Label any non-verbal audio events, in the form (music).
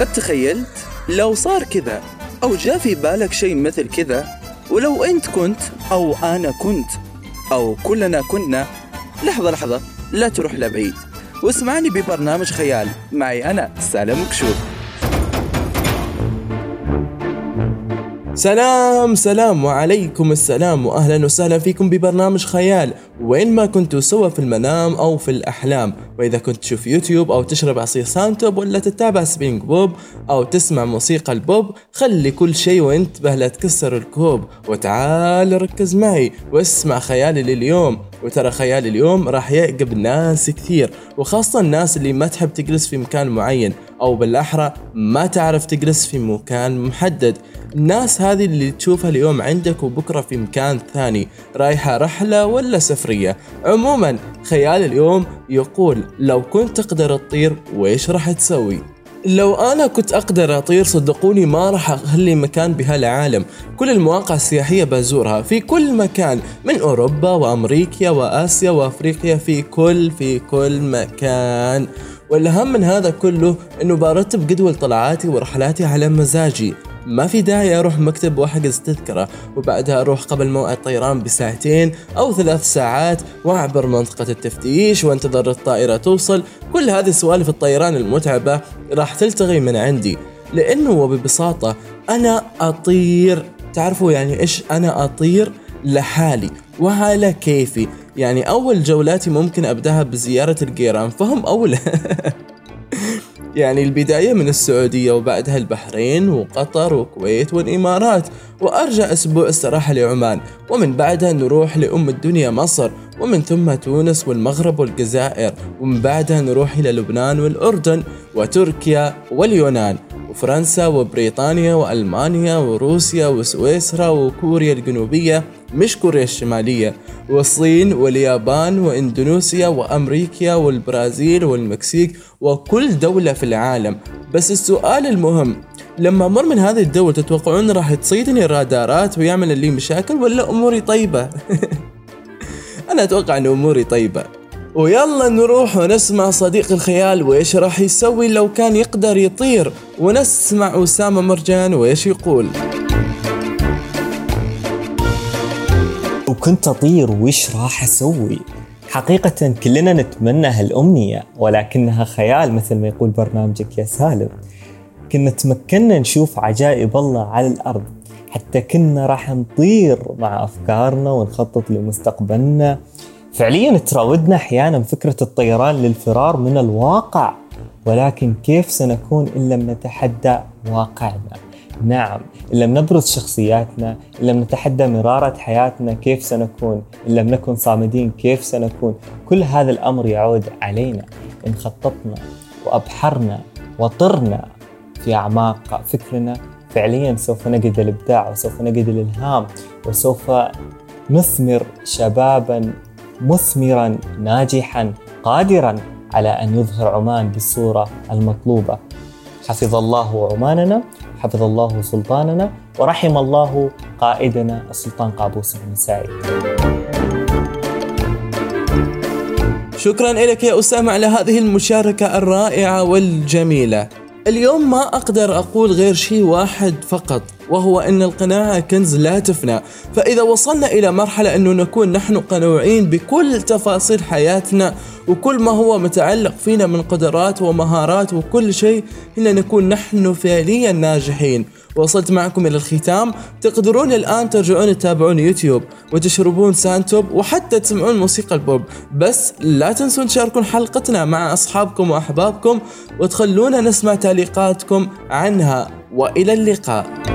قد تخيلت لو صار كذا أو جاء في بالك شيء مثل كذا ولو أنت كنت أو أنا كنت أو كلنا كنا لحظة لحظة لا تروح لبعيد. واسمعني ببرنامج خيال. معي أنا سالم كشوف سلام سلام وعليكم السلام واهلا وسهلا فيكم ببرنامج خيال. وين ما كنتوا سوا في المنام أو في الأحلام. وإذا كنت تشوف يوتيوب أو تشرب عصير سانتوب ولا تتابع سبونج بوب أو تسمع موسيقى البوب خلي كل شيء وانتبه لا تكسر الكوب. وتعال ركز معي واسمع خيالي لليوم. وترى خيالي اليوم راح يعجب ناس كثير وخاصة الناس اللي ما تحب تجلس في مكان معين أو بالأحرى ما تعرف تجلس في مكان محدد. الناس هذه اللي تشوفها اليوم عندك وبكرة في مكان ثاني رايحة رحلة ولا سفرية. عموما خيال اليوم يقول لو كنت تقدر تطير وإيش راح تسوي? لو أنا كنت أقدر أطير صدقوني ما راح أخلي مكان بهالعالم. كل المواقع السياحية بزورها. في كل مكان من أوروبا وأمريكا وآسيا وأفريقيا في كل في كل مكان. والأهم من هذا كله إنه برتب جدول طلعاتي ورحلاتي على مزاجي. ما في داعي أروح مكتب واحجز تذكرة وبعدها أروح قبل موعد طيران بساعتين أو ثلاث ساعات وأعبر منطقة التفتيش وأنتظر الطائرة توصل. كل هذه سوالف الطيران المتعبة راح تلتغي من عندي لأنه وببساطة أنا أطير. تعرفوا يعني إيش أنا أطير؟ لحالي وعلى كيفي. يعني أول جولاتي ممكن أبدأها بزيارة الجيران فهم اولى (laughs) يعني البداية من السعودية وبعدها البحرين وقطر وكويت والإمارات. وأرجع أسبوع استراحة لعمان ومن بعدها نروح لأم الدنيا مصر ومن ثم تونس والمغرب والجزائر ومن بعدها نروح إلى لبنان والأردن وتركيا واليونان. وفرنسا وبريطانيا وألمانيا وروسيا وسويسرا وكوريا الجنوبية مش كوريا الشمالية والصين واليابان وإندونيسيا وأمريكا والبرازيل والمكسيك وكل دولة في العالم. بس السؤال المهم لما مر من هذه الدول تتوقعون راح تصيدني الرادارات ويعمل لي مشاكل ولا أموري طيبة؟ (laughs) أنا أتوقع إن أموري طيبة. ويلا نروح ونسمع صديق الخيال وإيش راح يسوي لو كان يقدر يطير. ونسمع أسامة مرجان وإيش يقول. وكنت أطير وإيش راح أسوي؟ حقيقة كلنا نتمنى هالأمنية ولكنها خيال مثل ما يقول برنامجك يا سالم. كنا تمكنا نشوف عجائب الله على الأرض. حتى كنا راح نطير مع أفكارنا ونخطط لمستقبلنا. فعليا تراودنا أحيانا فكرة الطيران للفرار من الواقع ولكن كيف سنكون إن لم نتحدى واقعنا؟ نعم إن لم نبرز شخصياتنا، إن لم نتحدى مرارة حياتنا كيف سنكون؟ إن لم نكن صامدين كيف سنكون؟ كل هذا الأمر يعود علينا إن خططنا وأبحرنا وطرنا في أعماق فكرنا فعليا سوف نجد الإبداع وسوف نجد الإلهام وسوف نثمر شبابا مثمرا ناجحا قادرا على أن يظهر عمان بالصورة المطلوبة. حفظ الله عماننا، حفظ الله سلطاننا، ورحم الله قائدنا السلطان قابوس بن سعيد. شكرا لك يا أسامة على هذه المشاركة الرائعة والجميلة. اليوم ما أقدر أقول غير شيء واحد فقط وهو إن القناعه كنز لا تفنى. فإذا وصلنا إلى مرحلة إنه نكون نحن قنوعين بكل تفاصيل حياتنا وكل ما هو متعلق فينا من قدرات ومهارات وكل شيء هنا نكون نحن فعليا ناجحين. وصلت معكم إلى الختام. تقدرون الآن ترجعون تتابعون يوتيوب وتشربون سانتوب وحتى تسمعون موسيقى البوب. بس لا تنسون تشاركون حلقتنا مع أصحابكم وأحبابكم وتخلونا نسمع تعليقاتكم عنها. وإلى اللقاء.